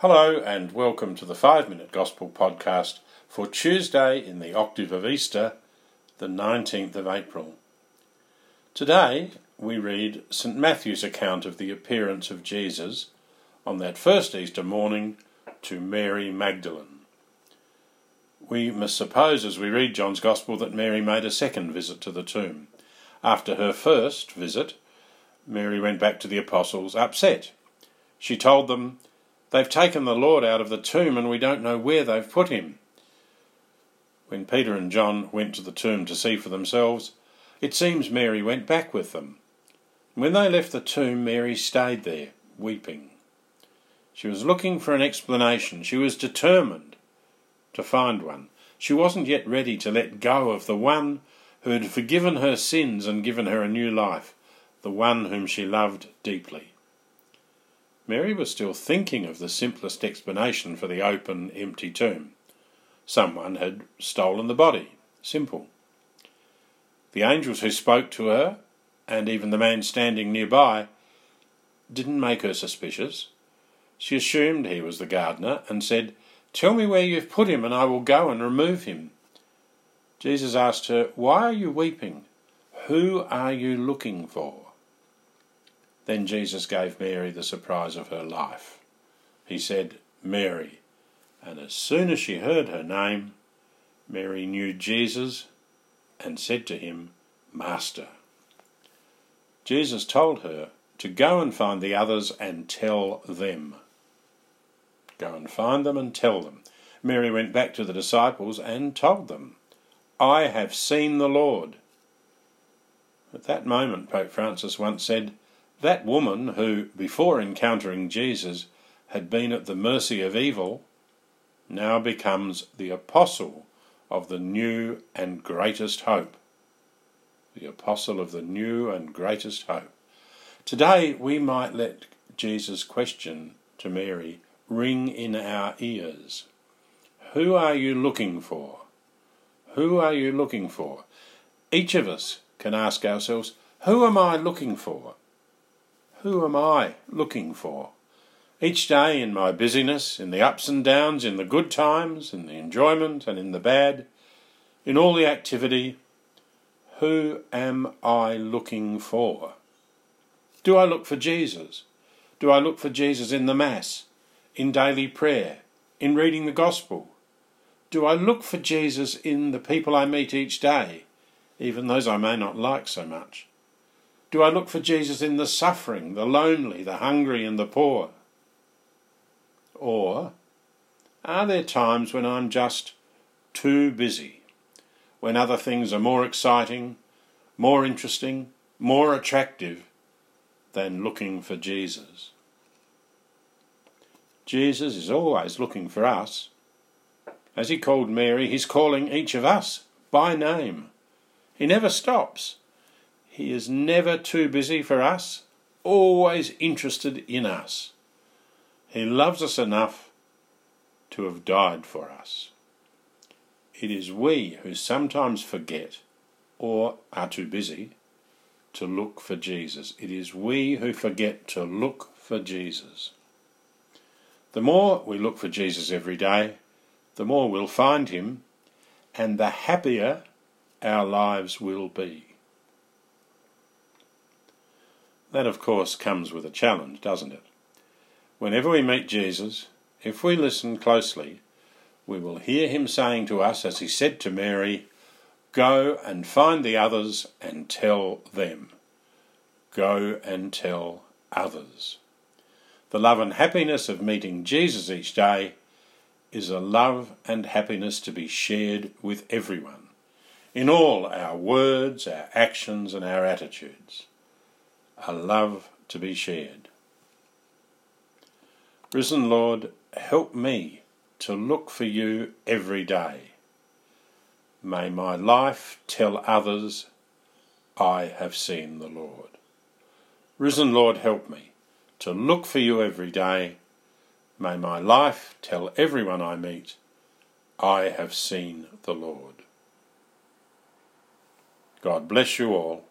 Hello, and welcome to the 5 Minute Gospel Podcast for Tuesday in the octave of Easter, the 19th of April. Today we read St Matthew's account of the appearance of Jesus on that first Easter morning to Mary Magdalene. We must suppose as we read John's Gospel that Mary made a second visit to the tomb. After her first visit, Mary went back to the apostles upset. She told them, They've taken the Lord out of the tomb and we don't know where they've put him. When Peter and John went to the tomb to see for themselves, it seems Mary went back with them. When they left the tomb, Mary stayed there, weeping. She was looking for an explanation. She was determined to find one. She wasn't yet ready to let go of the one who had forgiven her sins and given her a new life, the one whom she loved deeply. Mary was still thinking of the simplest explanation for the open, empty tomb. Someone had stolen the body. Simple. The angels who spoke to her, and even the man standing nearby, didn't make her suspicious. She assumed he was the gardener and said, Tell me where you've put him, and I will go and remove him. Jesus asked her, Why are you weeping? Who are you looking for? Then Jesus gave Mary the surprise of her life. He said, Mary. And as soon as she heard her name, Mary knew Jesus and said to him, Master. Jesus told her to go and find the others and tell them. Go and find them and tell them. Mary went back to the disciples and told them, I have seen the Lord. At that moment, Pope Francis once said, that woman, who, before encountering Jesus, had been at the mercy of evil, now becomes the apostle of the new and greatest hope. The apostle of the new and greatest hope. Today we might let Jesus' question to Mary ring in our ears. Who are you looking for? Who are you looking for? Each of us can ask ourselves, Who am I looking for? Who am I looking for? Each day in my busyness, in the ups and downs, in the good times, in the enjoyment and in the bad, in all the activity, who am I looking for? Do I look for Jesus? Do I look for Jesus in the Mass, in daily prayer, in reading the Gospel? Do I look for Jesus in the people I meet each day, even those I may not like so much? Do I look for Jesus in the suffering, the lonely, the hungry, and the poor? Or are there times when I'm just too busy, when other things are more exciting, more interesting, more attractive than looking for Jesus? Jesus is always looking for us. As he called Mary, he's calling each of us by name. He never stops. He is never too busy for us, always interested in us. He loves us enough to have died for us. It is we who sometimes forget or are too busy to look for Jesus. It is we who forget to look for Jesus. The more we look for Jesus every day, the more we'll find him, and the happier our lives will be. That, of course, comes with a challenge, doesn't it? Whenever we meet Jesus, if we listen closely, we will hear him saying to us, as he said to Mary, Go and find the others and tell them. Go and tell others. The love and happiness of meeting Jesus each day is a love and happiness to be shared with everyone, in all our words, our actions, and our attitudes a love to be shared. Risen Lord, help me to look for you every day. May my life tell others I have seen the Lord. Risen Lord, help me to look for you every day. May my life tell everyone I meet I have seen the Lord. God bless you all